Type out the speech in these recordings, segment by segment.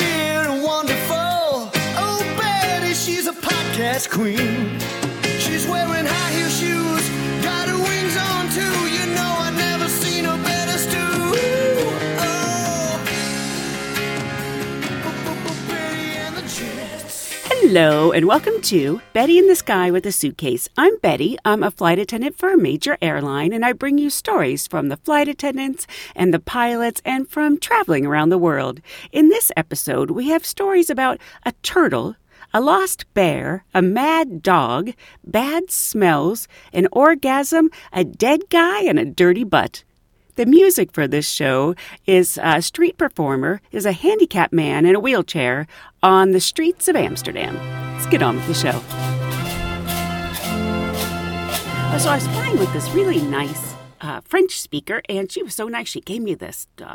Weird and wonderful. Oh, Betty, she's a podcast queen. She's wearing high heel shoes, got her wings on too. Hello, and welcome to Betty in the Sky with a Suitcase. I'm Betty. I'm a flight attendant for a major airline, and I bring you stories from the flight attendants and the pilots and from traveling around the world. In this episode, we have stories about a turtle, a lost bear, a mad dog, bad smells, an orgasm, a dead guy, and a dirty butt. The music for this show is a street performer is a handicapped man in a wheelchair on the streets of Amsterdam. Let's get on with the show. Uh, So I was flying with this really nice uh, French speaker, and she was so nice. She gave me this uh,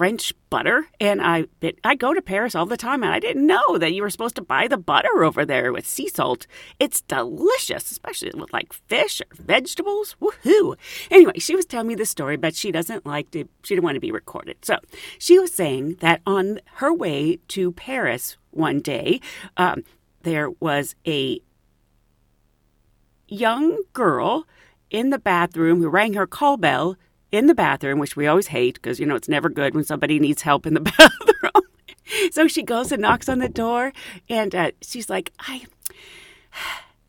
French butter, and I I go to Paris all the time, and I didn't know that you were supposed to buy the butter over there with sea salt. It's delicious, especially with like fish or vegetables. Woohoo! Anyway, she was telling me the story, but she doesn't like to. She didn't want to be recorded, so she was saying that on her way to Paris one day, um, there was a young girl in the bathroom who rang her call bell in the bathroom, which we always hate because, you know, it's never good when somebody needs help in the bathroom. so she goes and knocks on the door and uh, she's like, I.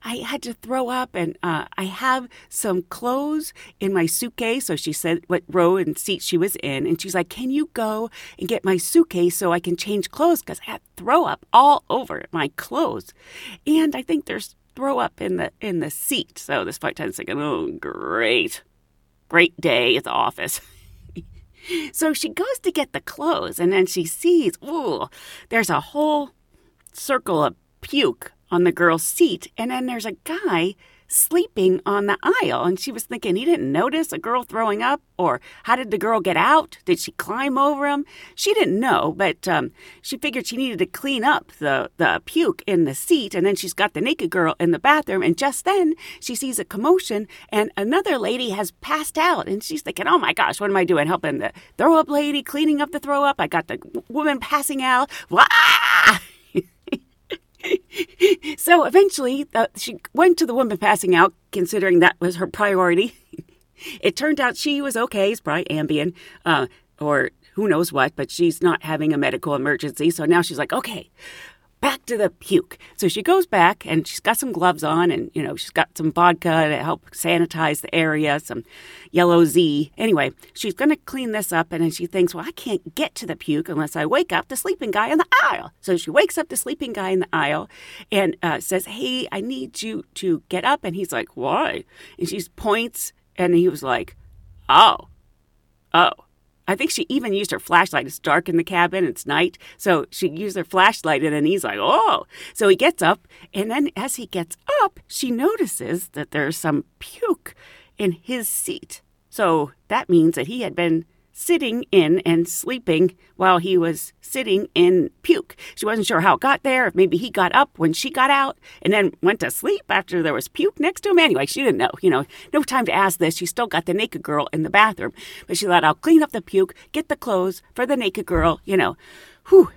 I had to throw up, and uh, I have some clothes in my suitcase. So she said what row and seat she was in, and she's like, "Can you go and get my suitcase so I can change clothes? Because I had throw up all over my clothes, and I think there's throw up in the in the seat." So this flight attendant's thinking, "Oh, great, great day at the office." so she goes to get the clothes, and then she sees, "Ooh, there's a whole circle of puke on the girl's seat, and then there's a guy sleeping on the aisle. And she was thinking he didn't notice a girl throwing up, or how did the girl get out? Did she climb over him? She didn't know, but um, she figured she needed to clean up the, the puke in the seat. And then she's got the naked girl in the bathroom, and just then she sees a commotion, and another lady has passed out. And she's thinking, oh my gosh, what am I doing? Helping the throw up lady, cleaning up the throw up. I got the woman passing out. Wah! So eventually, uh, she went to the woman passing out, considering that was her priority. it turned out she was okay. It's probably Ambien uh, or who knows what, but she's not having a medical emergency. So now she's like, okay, back to the puke. So she goes back and she's got some gloves on and, you know, she's got some vodka to help sanitize the area, some yellow Z. Anyway, she's going to clean this up and then she thinks, well, I can't get to the puke unless I wake up the sleeping guy in the aisle. So she wakes up the sleeping guy in the aisle and uh, says, hey, I need you to get up. And he's like, why? And she points and he was like, oh, oh. I think she even used her flashlight. It's dark in the cabin, it's night. So she used her flashlight, and then he's like, oh. So he gets up, and then as he gets up, she notices that there's some puke in his seat. So that means that he had been sitting in and sleeping while he was sitting in puke. She wasn't sure how it got there, maybe he got up when she got out and then went to sleep after there was puke next to him. Anyway, she didn't know, you know, no time to ask this. She still got the naked girl in the bathroom, but she thought, I'll clean up the puke, get the clothes for the naked girl, you know. Whew.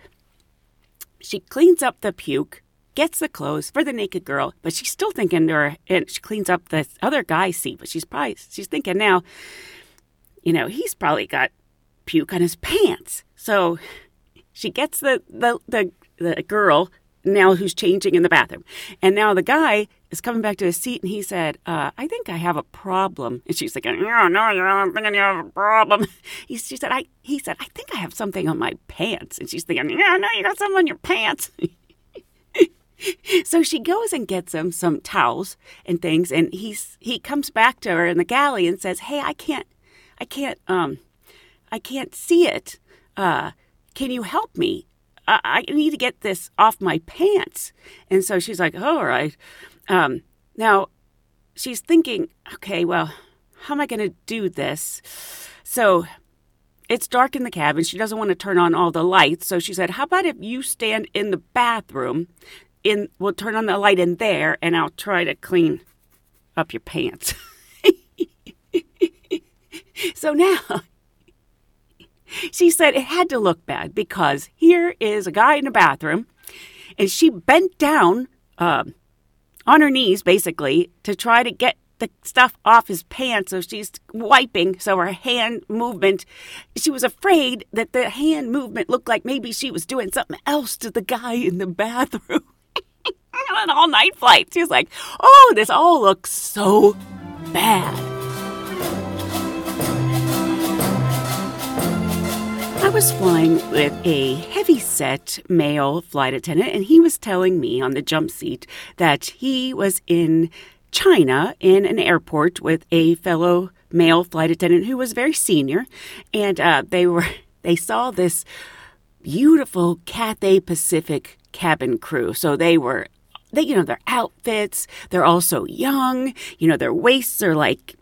She cleans up the puke, gets the clothes for the naked girl, but she's still thinking to her, and she cleans up the other guy's seat, but she's probably, she's thinking now, you know, he's probably got puke on his pants. So she gets the, the, the, the girl now who's changing in the bathroom. And now the guy is coming back to his seat and he said, uh, I think I have a problem. And she's like, No, no, you don't think you have a problem. He, she said, I, he said, I think I have something on my pants. And she's thinking, Yeah, no, you got something on your pants. so she goes and gets him some towels and things. And he's, he comes back to her in the galley and says, Hey, I can't, I can't, um, I can't see it. Uh, can you help me? I, I need to get this off my pants. And so she's like, oh, all right. Um, now she's thinking, okay, well, how am I going to do this? So it's dark in the cabin. She doesn't want to turn on all the lights. So she said, how about if you stand in the bathroom? In we'll turn on the light in there, and I'll try to clean up your pants. so now she said it had to look bad because here is a guy in the bathroom, and she bent down uh, on her knees basically to try to get the stuff off his pants. So she's wiping, so her hand movement, she was afraid that the hand movement looked like maybe she was doing something else to the guy in the bathroom. on an all night flight. She was like, oh, this all looks so bad. Was flying with a heavy-set male flight attendant, and he was telling me on the jump seat that he was in China in an airport with a fellow male flight attendant who was very senior, and uh, they were they saw this beautiful Cathay Pacific cabin crew. So they were they you know their outfits, they're also young, you know their waists are like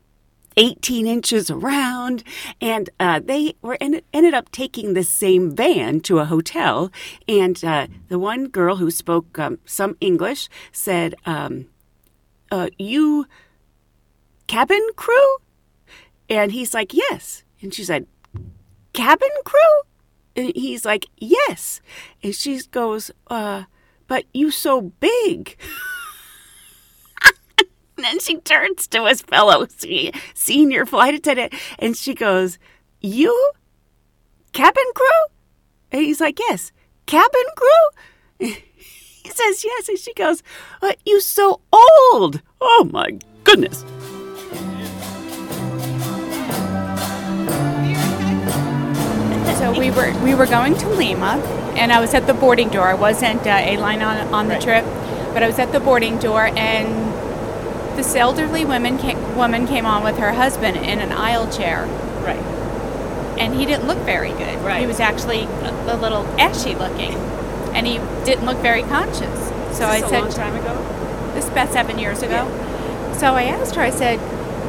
18 inches around, and uh, they were ended, ended up taking the same van to a hotel. And uh, the one girl who spoke um, some English said, um, uh, "You cabin crew?" And he's like, "Yes." And she said, "Cabin crew?" And he's like, "Yes." And she goes, "Uh, but you so big." And then she turns to his fellow senior flight attendant and she goes, You? Cabin crew? And he's like, Yes. Cabin crew? He says, Yes. And she goes, uh, You so old. Oh my goodness. So we were we were going to Lima, and I was at the boarding door. I wasn't uh, a line on on the Right. trip, but I was at the boarding door, and this elderly woman came, woman came on with her husband in an aisle chair, Right. and he didn't look very good. Right. He was actually a, a little ashy looking, and he didn't look very conscious. So I said, a long time ago? this is about seven years ago. So I asked her, I said,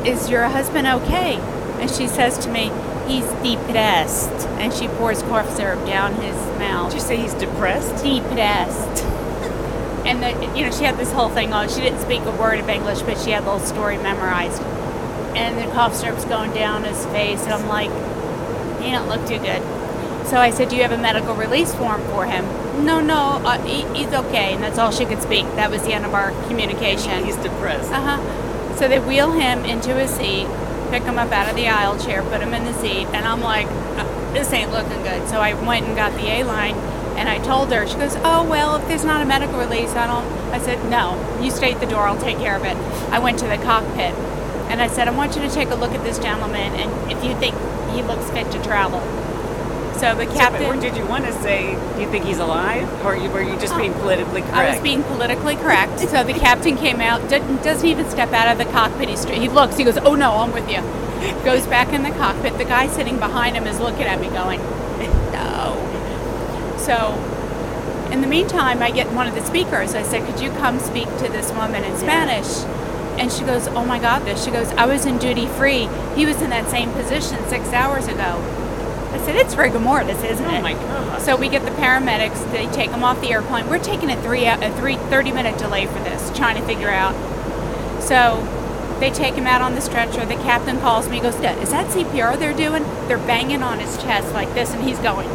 Is your husband okay? And she says to me, He's depressed. And she pours cough syrup down his mouth. Did you say he's depressed? depressed. And the, you know, she had this whole thing on. She didn't speak a word of English, but she had the whole story memorized. And the cough syrup's going down his face, and I'm like, he don't look too good. So I said, Do you have a medical release form for him? No, no, uh, he, he's okay. And that's all she could speak. That was the end of our communication. He's depressed. Uh huh. So they wheel him into his seat, pick him up out of the aisle chair, put him in the seat, and I'm like, uh, this ain't looking good. So I went and got the A line, and I told her. She goes, oh well, if there's not a medical release, I don't. I said, no, you stay at the door. I'll take care of it. I went to the cockpit, and I said, I want you to take a look at this gentleman, and if you think he looks fit to travel. So the captain. or did you want to say, do you think he's alive? Or were you just being politically correct? I was being politically correct. So the captain came out, doesn't, doesn't even step out of the cockpit. He, he looks, he goes, Oh no, I'm with you. Goes back in the cockpit. The guy sitting behind him is looking at me going. So in the meantime, I get one of the speakers. I said, Could you come speak to this woman in Spanish? And she goes, Oh my God, this. She goes, I was in duty free. He was in that same position six hours ago. I said, It's rigor mortis, isn't oh it? Oh my God. So we get the paramedics. They take him off the airplane. We're taking a three a three 30 minute delay for this, trying to figure out. So they take him out on the stretcher. The captain calls me. He goes, "Is that CPR they're doing? They're banging on his chest like this, and he's going."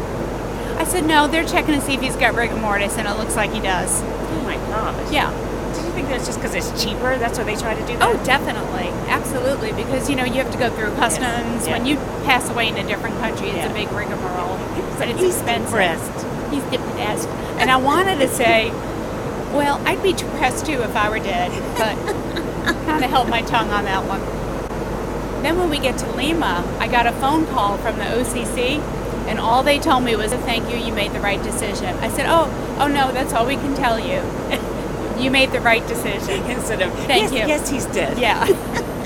Said, "No, they're checking to see if he's got rigor mortis, and it looks like he does." oh my gosh. Yeah. Did you think that's just because it's cheaper? That's why they try to do that? Oh, definitely, absolutely, because you know you have to go through customs. Yeah. When you pass away in a different country, it's Yeah. a big rigmarole, but it's He's expensive. depressed. He's depressed, and I wanted to say, well, I'd be depressed too if I were dead, but kind of held my tongue on that one. Then when we get to Lima, I got a phone call from the OCC, and all they told me was, "Thank you, you made the right decision." I said, "Oh, oh no, that's all we can tell you. you made the right decision." Instead of, Thank yes, you. yes, he's dead. Yeah.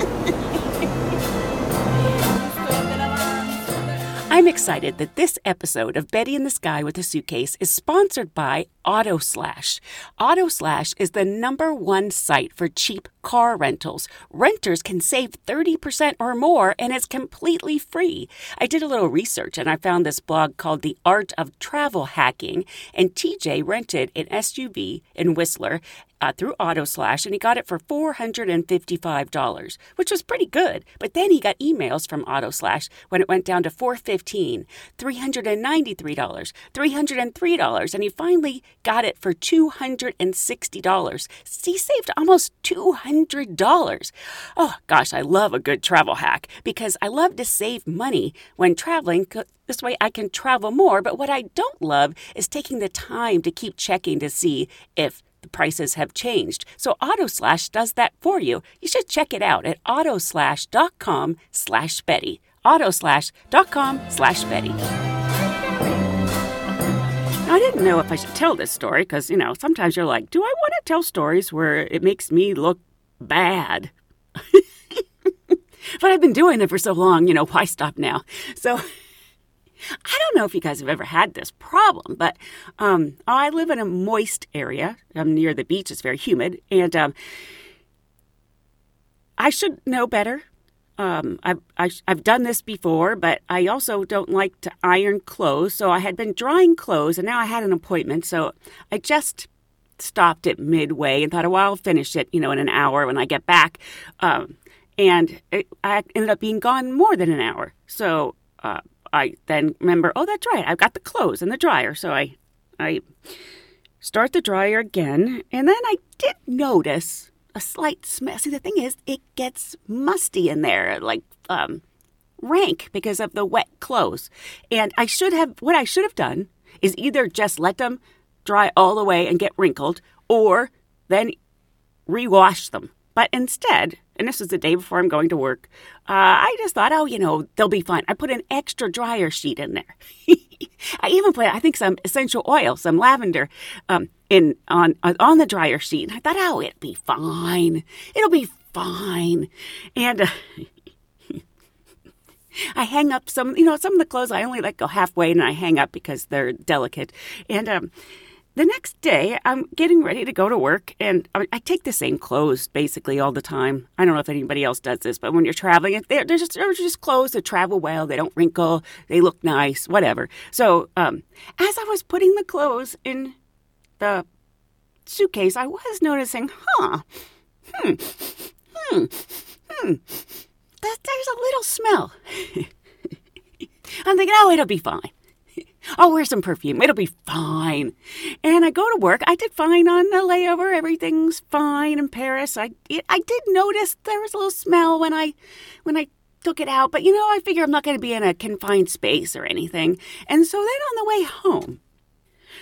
I'm excited that this episode of Betty in the Sky with a Suitcase is sponsored by AutoSlash. AutoSlash is the number one site for cheap car rentals. Renters can save 30% or more, and it's completely free. I did a little research and I found this blog called The Art of Travel Hacking, and TJ rented an SUV in Whistler uh, through AutoSlash, and he got it for $455, which was pretty good. But then he got emails from AutoSlash when it went down to $415, $393, $303, and he finally got it for $260. He saved almost $200. Oh gosh, I love a good travel hack because I love to save money when traveling. This way I can travel more, but what I don't love is taking the time to keep checking to see if the prices have changed. So AutoSlash does that for you. You should check it out at autoslash.com slash Betty. autoslash.com slash Betty. I didn't know if I should tell this story because, you know, sometimes you're like, do I want to tell stories where it makes me look bad? but I've been doing it for so long, you know, why stop now? So I don't know if you guys have ever had this problem, but um, I live in a moist area. I'm near the beach. It's very humid, and um, I should know better. Um, I've, I, have done this before, but I also don't like to iron clothes. So I had been drying clothes, and now I had an appointment. So I just stopped it midway and thought, well, I'll finish it, you know, in an hour when I get back. Um, and it, I ended up being gone more than an hour. So uh, I then remember, oh, that's right, I've got the clothes in the dryer. So I, I start the dryer again, and then I did notice a slight smell. See, the thing is, it gets musty in there, like um, rank because of the wet clothes. And I should have, what I should have done is either just let them dry all the way and get wrinkled, or then rewash them. But instead, and this is the day before I'm going to work, uh, I just thought, oh, you know, they'll be fine. I put an extra dryer sheet in there. I even put, I think, some essential oil, some lavender, um, in on on the dryer sheet. And I thought, oh, it'll be fine. It'll be fine. And uh, I hang up some, you know, some of the clothes I only let go halfway, and I hang up because they're delicate. And um, the next day, I'm getting ready to go to work, and I take the same clothes basically all the time. I don't know if anybody else does this, but when you're traveling, they're, they're, just, they're just clothes that travel well. They don't wrinkle. They look nice, whatever. So, um, as I was putting the clothes in the suitcase, I was noticing, huh, hmm, hmm, hmm, there's a little smell. I'm thinking, oh, it'll be fine. I'll wear some perfume. It'll be fine. And I go to work. I did fine on the layover. Everything's fine in Paris. I I did notice there was a little smell when I when I took it out, but you know, I figure I'm not going to be in a confined space or anything. And so then on the way home,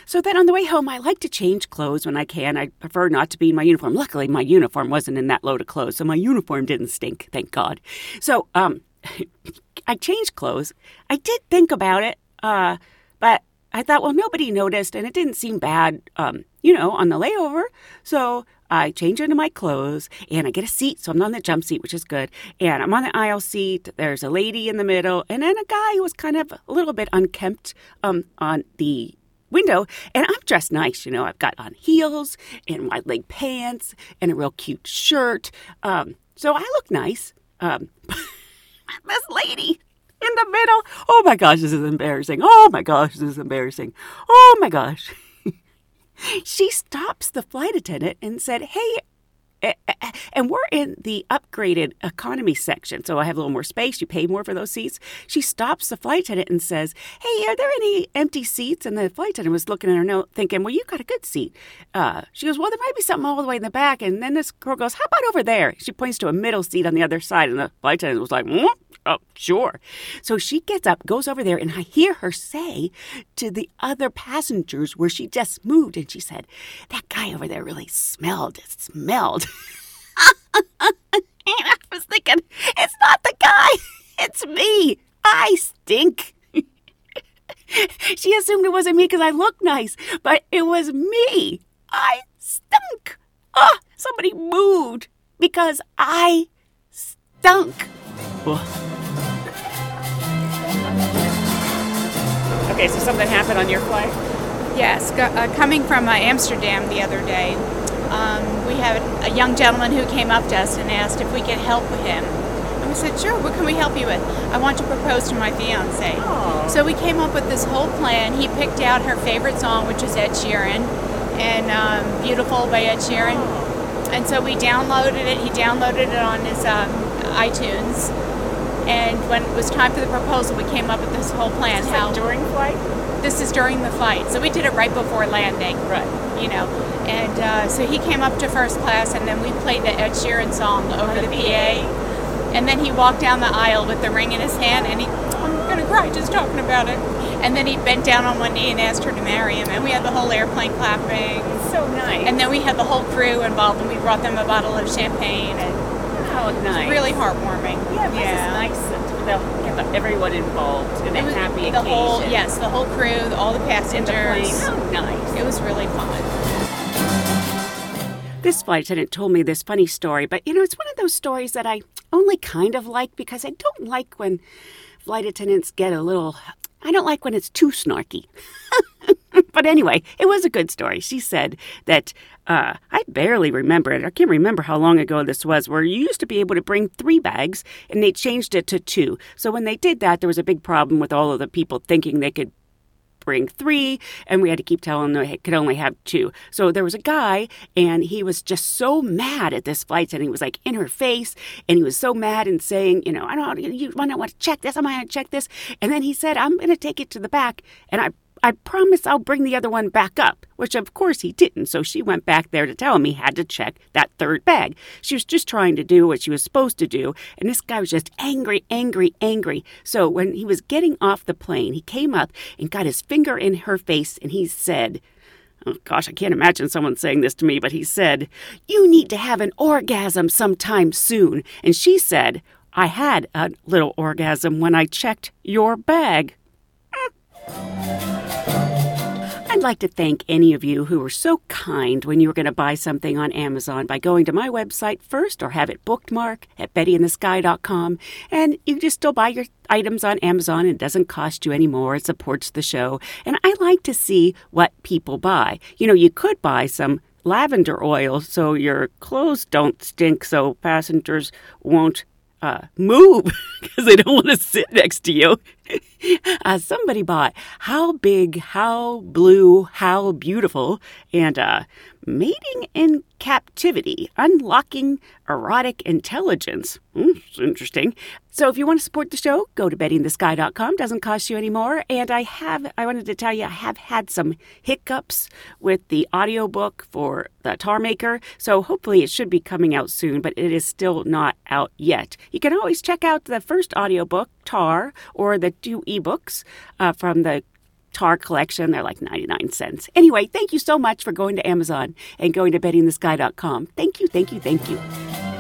so then on the way home, I like to change clothes when I can. I prefer not to be in my uniform. Luckily, my uniform wasn't in that load of clothes, so my uniform didn't stink, thank God. So um, I changed clothes. I did think about it. Uh, but I thought, well, nobody noticed and it didn't seem bad, um, you know, on the layover. So I change into my clothes and I get a seat. So I'm on the jump seat, which is good. And I'm on the aisle seat. There's a lady in the middle and then a guy who was kind of a little bit unkempt um, on the window. And I'm dressed nice, you know, I've got on heels and wide leg pants and a real cute shirt. Um, so I look nice. Um, this lady in the middle. Oh my gosh, this is embarrassing. Oh my gosh, this is embarrassing. Oh my gosh. she stops the flight attendant and said, Hey, and we're in the upgraded economy section, so I have a little more space. You pay more for those seats. She stops the flight attendant and says, "Hey, are there any empty seats?" And the flight attendant was looking at her note, thinking, "Well, you got a good seat." Uh, she goes, "Well, there might be something all the way in the back." And then this girl goes, "How about over there?" She points to a middle seat on the other side, and the flight attendant was like, mm, "Oh, sure." So she gets up, goes over there, and I hear her say to the other passengers where she just moved, and she said, "That guy over there really smelled. Smelled." I was thinking, it's not the guy, it's me. I stink. she assumed it wasn't me because I look nice, but it was me. I stunk. Oh, somebody moved because I stunk. Okay, so something happened on your flight? Yes, go, uh, coming from uh, Amsterdam the other day, um, we had a young gentleman who came up to us and asked if we could help him. And we said, sure, what can we help you with? I want to propose to my fiance. Aw. So we came up with this whole plan. He picked out her favorite song, which is Ed Sheeran, and um, Beautiful by Ed Sheeran. And so we downloaded it. He downloaded it on his um, iTunes. And when it was time for the proposal, we came up with this whole plan. Is how that during flight? This is during the flight, so we did it right before landing. Right. You know, and uh, so he came up to first class, and then we played the Ed Sheeran song over the PA, and then he walked down the aisle with the ring in his hand, and he, I'm gonna cry just talking about it. And then he bent down on one knee and asked her to marry him, and we had the whole airplane clapping. So nice. And then we had the whole crew involved, and we brought them a bottle of champagne, and oh, it was nice. really heartwarming. Yeah, this is nice that they'll get the, everyone involved in a It was happy the occasion. whole yes, the whole crew, all the passengers. the plane. Oh, nice. It was really fun. This flight attendant told me this funny story, but you know, it's one of those stories that I only kind of like because I don't like when flight attendants get a little. I don't like when it's too snarky. but anyway, it was a good story. She said that uh, I barely remember it. I can't remember how long ago this was, where you used to be able to bring three bags and they changed it to two. So when they did that, there was a big problem with all of the people thinking they could bring three, and we had to keep telling them they could only have two. So there was a guy, and he was just so mad at this flight attendant. He was like in her face, and he was so mad and saying, you know, I don't, you want to check this? I'm going to check this, and then he said, I'm going to take it to the back, and I. I promise I'll bring the other one back up, which of course he didn't. So she went back there to tell him he had to check that third bag. She was just trying to do what she was supposed to do, and this guy was just angry, angry, angry. So when he was getting off the plane, he came up and got his finger in her face and he said, Oh gosh, I can't imagine someone saying this to me, but he said, You need to have an orgasm sometime soon. And she said, I had a little orgasm when I checked your bag. I'd like to thank any of you who were so kind when you were going to buy something on Amazon by going to my website first or have it bookmarked at bettyinthesky.com. And you just still buy your items on Amazon and it doesn't cost you any more. It supports the show. And I like to see what people buy. You know, you could buy some lavender oil so your clothes don't stink so passengers won't uh, move because they don't want to sit next to you. uh, somebody bought How Big, How Blue, How Beautiful, and uh, Mating in Captivity Unlocking Erotic Intelligence. Hmm, it's interesting. So if you want to support the show, go to bettyinthesky.com. Doesn't cost you any more. And I have, I wanted to tell you, I have had some hiccups with the audiobook for the Tar Maker. So hopefully it should be coming out soon, but it is still not out yet. You can always check out the first audiobook, Tar, or the two ebooks uh, from the Tar collection. They're like 99 cents. Anyway, thank you so much for going to Amazon and going to bettyinthesky.com. Thank you, thank you, thank you.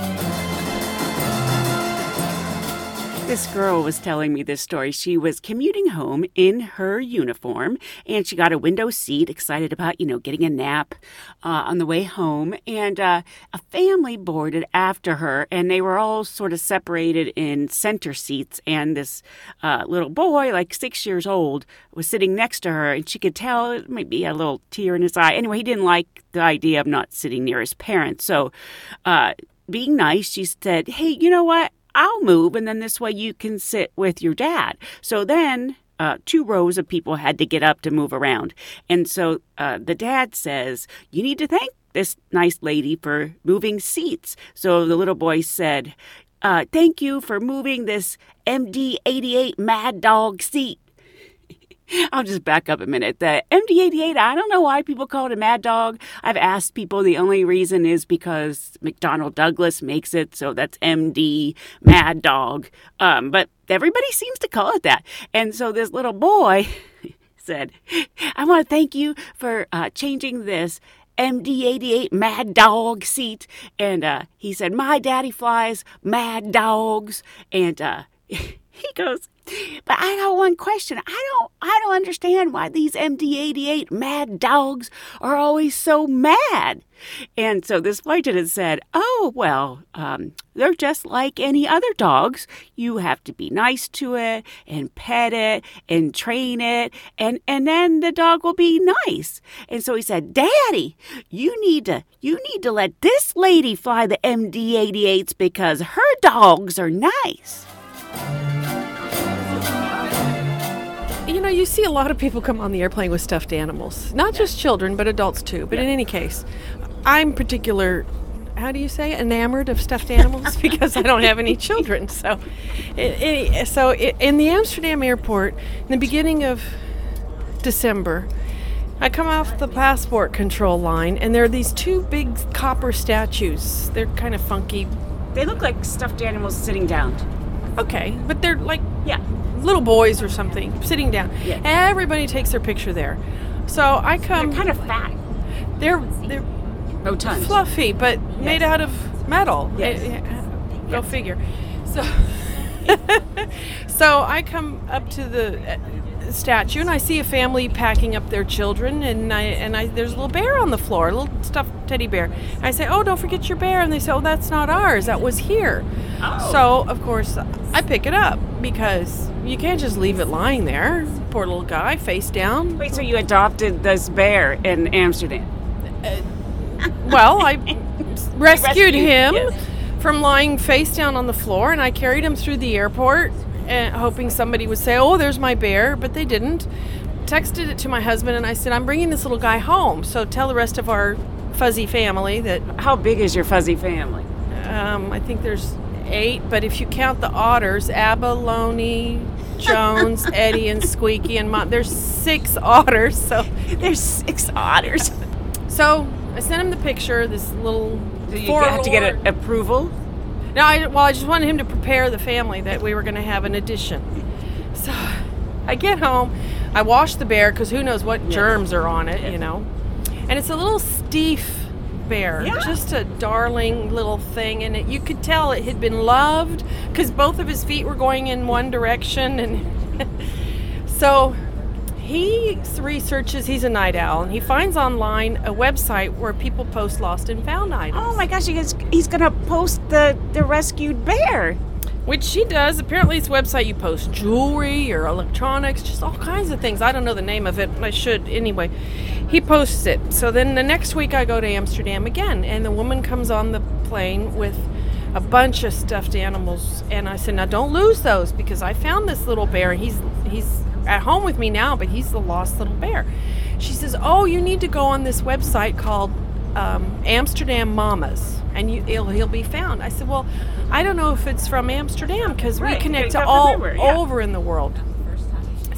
This girl was telling me this story. She was commuting home in her uniform and she got a window seat, excited about, you know, getting a nap uh, on the way home. And uh, a family boarded after her and they were all sort of separated in center seats. And this uh, little boy, like six years old, was sitting next to her and she could tell maybe a little tear in his eye. Anyway, he didn't like the idea of not sitting near his parents. So, uh, being nice, she said, Hey, you know what? I'll move, and then this way you can sit with your dad. So then uh, two rows of people had to get up to move around. And so uh, the dad says, You need to thank this nice lady for moving seats. So the little boy said, uh, Thank you for moving this MD 88 Mad Dog seat. I'll just back up a minute. The MD88, I don't know why people call it a Mad Dog. I've asked people, the only reason is because McDonnell Douglas makes it, so that's MD Mad Dog. Um, but everybody seems to call it that. And so this little boy said, I want to thank you for uh, changing this MD88 Mad Dog seat. And uh, he said, My daddy flies Mad Dogs. And uh, he goes, But I got one question. I don't I don't understand why these MD88 mad dogs are always so mad. And so this flight attendant said, "Oh well, um, they're just like any other dogs. You have to be nice to it and pet it and train it, and and then the dog will be nice." And so he said, "Daddy, you need to you need to let this lady fly the MD88s because her dogs are nice." You know, you see a lot of people come on the airplane with stuffed animals. Not just children, but adults too. But in any case, I'm particular how do you say enamored of stuffed animals because I don't have any children. So, it, it, so it, in the Amsterdam airport, in the beginning of December, I come off the passport control line, and there are these two big copper statues. They're kind of funky. They look like stuffed animals sitting down. Okay, but they're like Yeah. Little boys or something sitting down. Yeah. Everybody takes their picture there. So I come. They're kind of fat. They're they're Rotund. fluffy, but made out of metal. Yes. Eh, Go figure. So, so I come up to the uh, statue and I see a family packing up their children, and I and I there's a little bear on the floor, a little stuffed teddy bear. I say, "Oh, don't forget your bear," and they say, "Oh, that's not ours. That was here." Oh. So of course I pick it up because you can't just leave it lying there. Poor little guy, face down. Wait, so you adopted this bear in Amsterdam? Uh, well, I rescued rescued, him yes. from lying face down on the floor, and I carried him through the airport, uh, hoping somebody would say, "Oh, there's my bear," but they didn't. Texted it to my husband, and I said, "I'm bringing this little guy home, so tell the rest of our fuzzy family that How big is your fuzzy family? um, I think there's eight, but if you count the otters, Abalone." Jones, Eddie, and Squeaky, and Mom. There's six otters, so There's six otters. so I sent him the picture. This little. Do you have to get approval? No, I, well, I just wanted him to prepare the family that we were going to have an addition. So I get home, I wash the bear because who knows what germs are on it, you know. And it's a little stiff bear, Yeah. just a darling little thing, and it, you could tell it had been loved because both of his feet were going in one direction, and so he researches. He's a night owl, and he finds online a website where people post lost and found items. Oh my gosh, he's, he's gonna post the, the rescued bear. Which she does. Apparently, it's a website you post jewelry or electronics, just all kinds of things. I don't know the name of it. But I should anyway. He posts it. So then the next week I go to Amsterdam again, and the woman comes on the plane with a bunch of stuffed animals, and I said, "Now don't lose those because I found this little bear. He's he's at home with me now, but he's the lost little bear." She says, "Oh, you need to go on this website called um, Amsterdam Mamas, and you, he'll, he'll be found." I said, "Well, I don't know if it's from Amsterdam because we connect to all yeah. over in the world."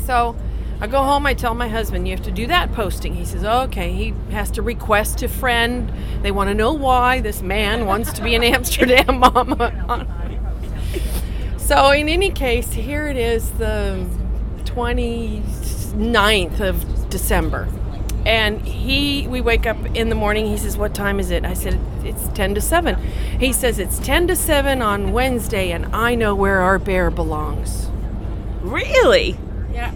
So I go home, I tell my husband, you have to do that posting. He says, okay. He has to request a friend. They want to know why this man wants to be an Amsterdam mama. so, in any case, here it is the 29th of December. And he, we wake up in the morning. He says, What time is it? I said, It's 10 to 7. He says, It's 10 to 7 on Wednesday, and I know where our bear belongs. Really? Yeah.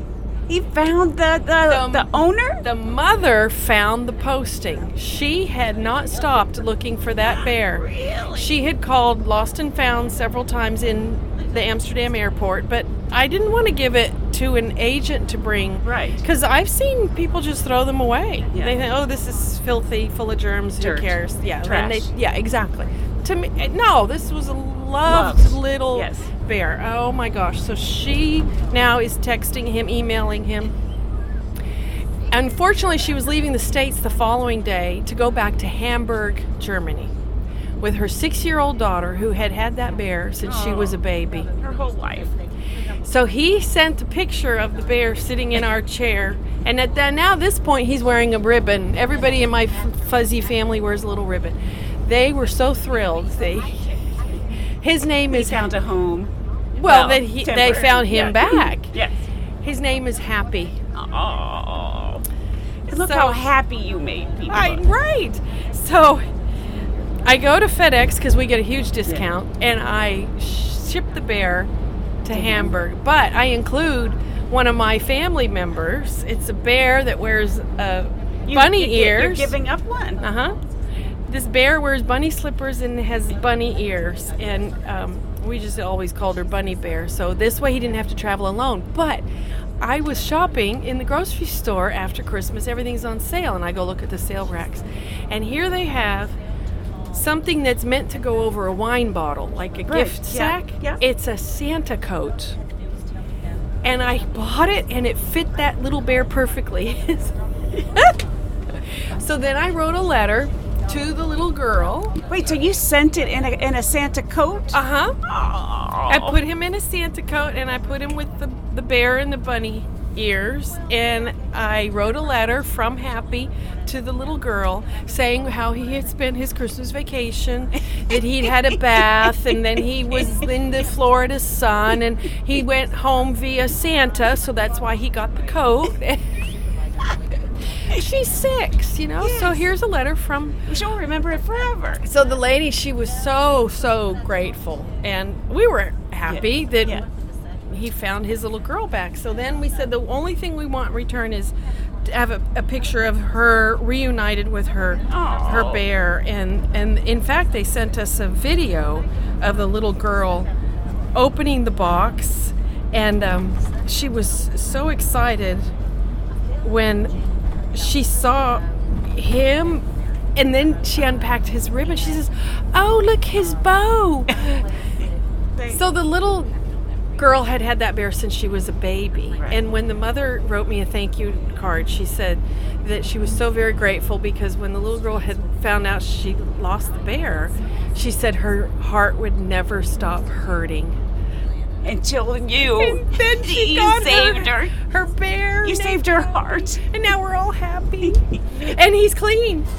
He found the the, Um, the owner? The mother found the posting. She had not stopped looking for that bear. Really? She had called Lost and Found several times in the Amsterdam airport, but I didn't want to give it to an agent to bring. Right. Because I've seen people just throw them away. Yeah. They think, oh, this is filthy, full of germs. Dirt. Who cares? Yeah. and Trash. they- yeah, exactly. To me, eh, no, this was a loved, Loved. little Yes. bear. Oh my gosh. So she now is texting him, emailing him. Unfortunately, she was leaving the States the following day to go back to Hamburg, Germany, with her six year old daughter who had had that bear since she was a oh. baby. Her whole life. So he sent a picture of the bear sitting in our chair. And at that, now this point, he's wearing a ribbon. Everybody in my f- fuzzy family wears a little ribbon. They were so thrilled. They, his name is found a home. well, that he, they found him Yeah. back. Yes. His name is Happy. Oh. Look So- how happy you made people. Right, right. So I go to FedEx because we get a huge discount, and I ship the bear to Hamburg. But I include one of my family members. It's a bear that wears uh, You- bunny you- You're giving up one. Uh huh. This bear wears bunny slippers and has bunny ears, and um, we just always called her Bunny Bear. So this way he didn't have to travel alone. But I was shopping in the grocery store after Christmas. Everything's on sale, and I go look at the sale racks, and here they have something that's meant to go over a wine bottle, like a Right, gift yeah, sack. yeah. It's a Santa coat. And I bought it and it fit that little bear perfectly. so then I wrote a letter to the little girl. Wait, so you sent it in a in a Santa coat? Uh huh. I put him in a Santa coat and I put him with the, the bear and the bunny ears. And I wrote a letter from Happy to the little girl saying how he had spent his Christmas vacation, that he'd had a bath, and then he was in the Florida sun, and he went home via Santa, so that's why he got the coat. She's six, you know. So here's a letter from She'll remember it forever. so the lady, she was so so grateful, and we were happy Yeah, that yeah. He found his little girl back. So then we said the only thing we want in return is to have a, a picture of her reunited with her her bear, and and in fact they sent us a video of the little girl opening the box, and um, she was so excited when she saw him. And then she unpacked his ribbon. She says oh look his bow. So the little girl had had that bear since she was a baby and when the mother wrote me a thank you card she said that she was so very grateful because when the little girl had found out she lost the bear she said her heart would never stop hurting Until you, and then she you saved her. her bear You saved her heart. and now we're all happy. and he's clean.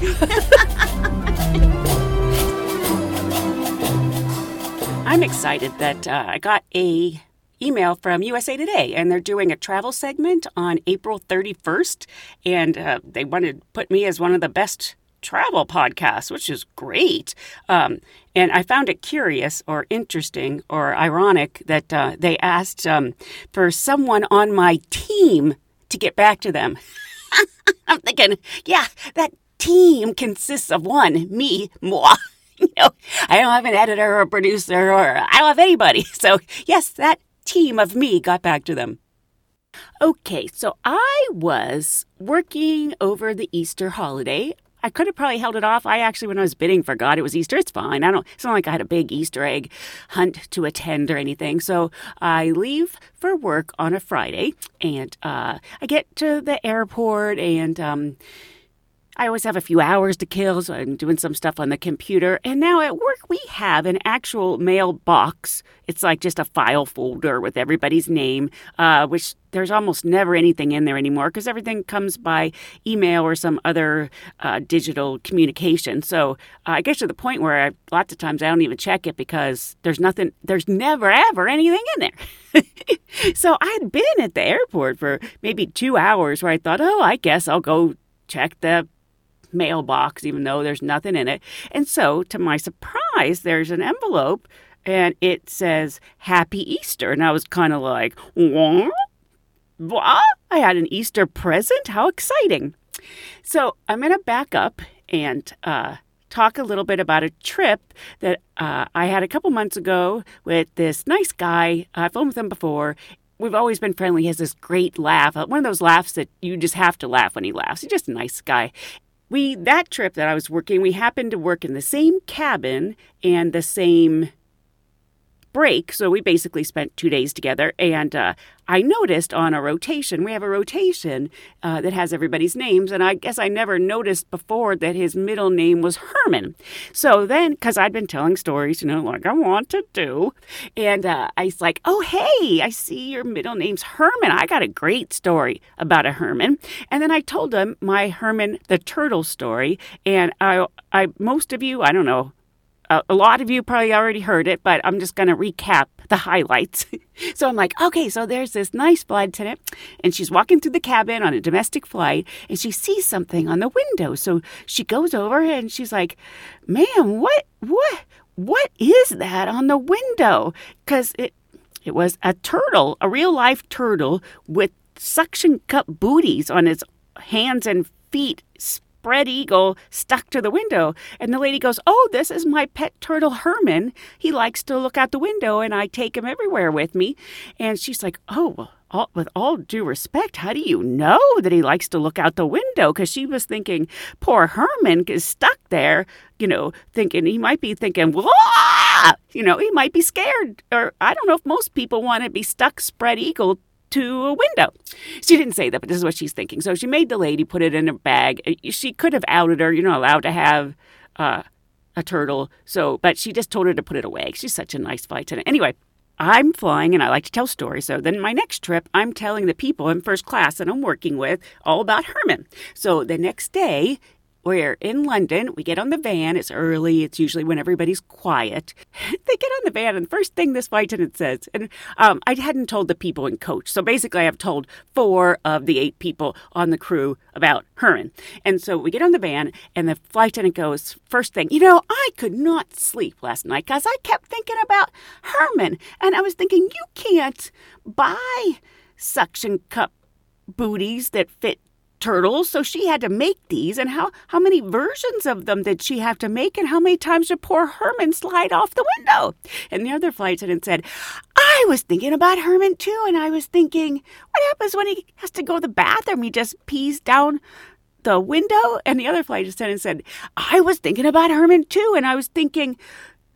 I'm excited that uh, I got a email from USA Today, and they're doing a travel segment on April 31st, and uh, they wanted to put me as one of the best travel podcasts, which is great. Um, and I found it curious or interesting or ironic that uh, they asked um, for someone on my team to get back to them. I'm thinking, yeah, that team consists of one, me, moi. You know, I don't have an editor or a producer or I don't have anybody. So, yes, that team of me got back to them. Okay, so I was working over the Easter holiday. I could have probably held it off. I actually, when I was bidding, forgot it was Easter. It's fine. I don't. It's not like I had a big Easter egg hunt to attend or anything. So I leave for work on a Friday, and uh, I get to the airport, and um, I always have a few hours to kill, so I'm doing some stuff on the computer. And now at work, we have an actual mailbox. It's like just a file folder with everybody's name, uh, which there's almost never anything in there anymore because everything comes by email or some other uh, digital communication. So uh, I get to the point where I, lots of times I don't even check it because there's nothing, there's never ever anything in there. so I had been at the airport for maybe two hours where I thought, oh, I guess I'll go check the mailbox, even though there's nothing in it. And so, to my surprise, there's an envelope and it says Happy Easter. And I was kind of like, what? I had an Easter present? How exciting. So, I'm going to back up and uh, talk a little bit about a trip that uh, I had a couple months ago with this nice guy. I've flown with him before. We've always been friendly. He has this great laugh, one of those laughs that you just have to laugh when he laughs. He's just a nice guy we that trip that I was working, we happened to work in the same cabin and the same break. So we basically spent two days together. And uh, I noticed on a rotation, we have a rotation uh, that has everybody's names. And I guess I never noticed before that his middle name was Herman. So then, because I'd been telling stories, you know, like I want to do. And uh, I was like, oh, hey, I see your middle name's Herman. I got a great story about a Herman. And then I told him my Herman the Turtle story. And I, I most of you, I don't know, a, a lot of you probably already heard it, but I'm just going to recap the highlights. so I'm like, okay, so there's this nice flight attendant, and she's walking through the cabin on a domestic flight, and she sees something on the window. So she goes over and she's like, "Ma'am, what, what, what is that on the window?" Because it It was a turtle, a real life turtle with suction cup booties on its hands and feet, spread eagle stuck to the window. And the lady goes, Oh, this is my pet turtle, Herman. He likes to look out the window, and I take him everywhere with me. And she's like, Oh, well, all, with all due respect, how do you know that he likes to look out the window? Because she was thinking, poor Herman is stuck there, you know, thinking he might be thinking, Wah! you know, he might be scared. Or I don't know if most people want to be stuck spread eagle to a window. She didn't say that, but this is what she's thinking. So she made the lady put it in a bag. She could have outed her. You're not allowed to have uh, a turtle. So, but she just told her to put it away. She's such a nice flight attendant. Anyway, I'm flying and I like to tell stories. So then my next trip, I'm telling the people in first class that I'm working with all about Herman. So the next day, we're in London. We get on the van. It's early. It's usually when everybody's quiet. they get on the van, and the first thing this flight attendant says, and um, I hadn't told the people in coach. So basically, I've told four of the eight people on the crew about Herman. And so we get on the van, and the flight attendant goes, first thing, you know, I could not sleep last night because I kept thinking about Herman. And I was thinking, you can't buy suction cup booties that fit turtles, so she had to make these. And how, how many versions of them did she have to make? And how many times did poor Herman slide off the window? And the other flight attendant said, I was thinking about Herman too. And I was thinking, what happens when he has to go to the bathroom? He just pees down the window? And the other flight attendant said, I was thinking about Herman too. And I was thinking,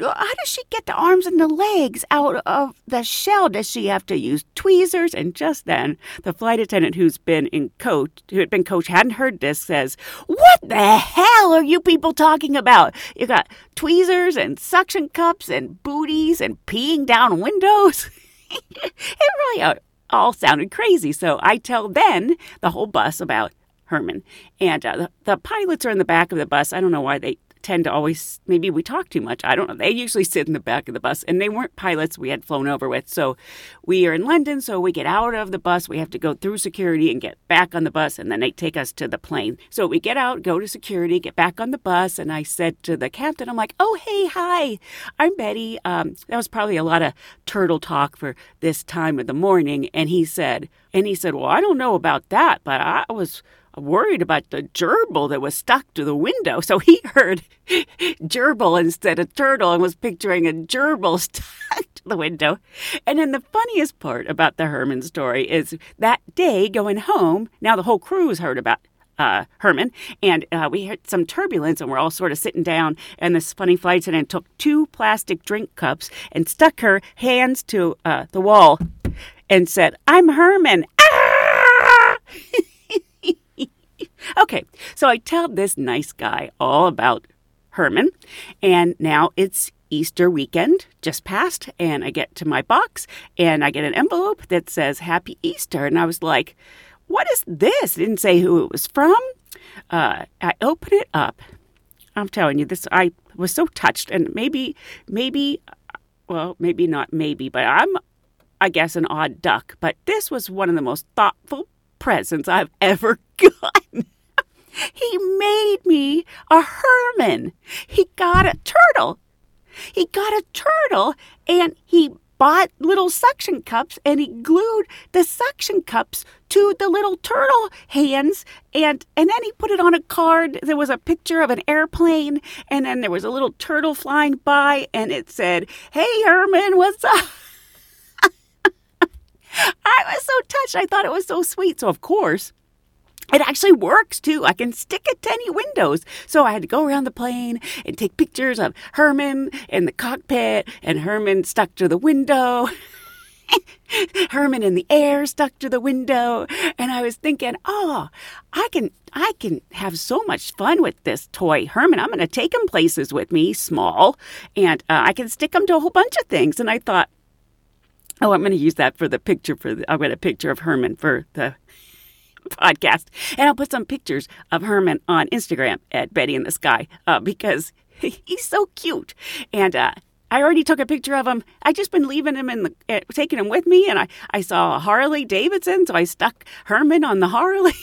how does she get the arms and the legs out of the shell? Does she have to use tweezers? And just then, the flight attendant who's been in coach, who had been coach, hadn't heard this, says, "What the hell are you people talking about? You got tweezers and suction cups and booties and peeing down windows." it really all sounded crazy. So I tell then the whole bus about Herman. And uh, the, the, pilots are in the back of the bus. I don't know why they tend to always, maybe we talk too much. I don't know. They usually sit in the back of the bus, and they weren't pilots we had flown over with. So we are in London, so we get out of the bus. We have to go through security and get back on the bus, and then they take us to the plane. So we get out, go to security, get back on the bus, and I said to the captain, I'm like, oh, hey, hi, I'm Betty. Um, that was probably a lot of turtle talk for this time of the morning. And he said, and he said, well, I don't know about that, but I was worried about the gerbil that was stuck to the window. So he heard gerbil instead of turtle and was picturing a gerbil stuck to the window. And then the funniest part about the Herman story is that day going home, now the whole crew has heard about uh, Herman, and uh, we had some turbulence, and we're all sort of sitting down. And this funny flight attendant took two plastic drink cups and stuck her hands to uh, the wall and said, "I'm Herman." Ah! Okay, so I tell this nice guy all about Herman, and now it's Easter weekend just passed, and I get to my box and I get an envelope that says Happy Easter. And I was like, What is this? didn't say who it was from. Uh, I open it up. I'm telling you, this, I was so touched, and maybe, maybe, well, maybe not maybe, but I'm, I guess, an odd duck. But this was one of the most thoughtful presents I've ever gotten. He made me a Herman. He got a turtle. He got a turtle and he bought little suction cups and he glued the suction cups to the little turtle hands and and then he put it on a card there was a picture of an airplane and then there was a little turtle flying by and it said hey herman what's up i was so touched i thought it was so sweet so of course it actually works too. I can stick it to any windows. So I had to go around the plane and take pictures of Herman in the cockpit and Herman stuck to the window. Herman in the air stuck to the window and I was thinking, "Oh, I can I can have so much fun with this toy Herman. I'm going to take him places with me, small, and uh, I can stick him to a whole bunch of things." And I thought, "Oh, I'm going to use that for the picture for the, I'll get a picture of Herman for the podcast. And I'll put some pictures of Herman on Instagram at Betty in the Sky uh, because he's so cute. And uh, I already took a picture of him. I just been leaving him in the, uh, taking him with me, and I, I saw a Harley Davidson, so I stuck Herman on the Harley.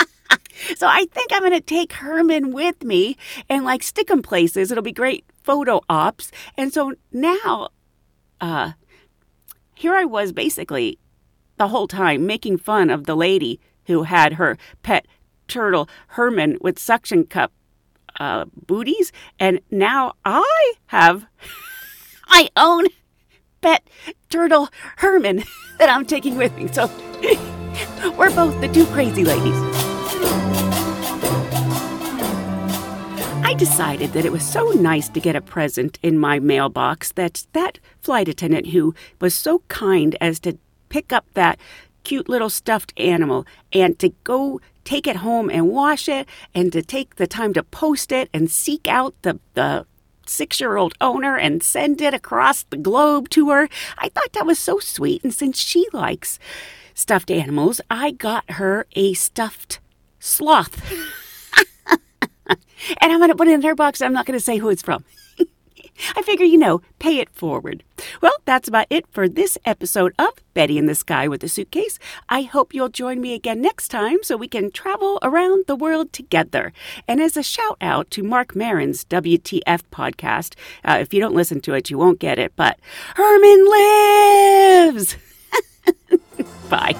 so I think I'm going to take Herman with me and like stick him places. It'll be great photo ops. And so now, uh, here I was basically the whole time making fun of the lady who had her pet turtle Herman with suction cup uh, booties, and now I have my own pet turtle Herman that I'm taking with me. So we're both the two crazy ladies. I decided that it was so nice to get a present in my mailbox that that flight attendant who was so kind as to pick up that cute little stuffed animal and to go take it home and wash it and to take the time to post it and seek out the, the six year old owner and send it across the globe to her. I thought that was so sweet. And since she likes stuffed animals, I got her a stuffed sloth. and I'm going to put it in her box. I'm not going to say who it's from. I figure, you know, pay it forward. Well, that's about it for this episode of Betty in the Sky with a Suitcase. I hope you'll join me again next time so we can travel around the world together. And as a shout out to Marc Maron's WTF podcast, uh, if you don't listen to it, you won't get it, but Herman lives! Bye.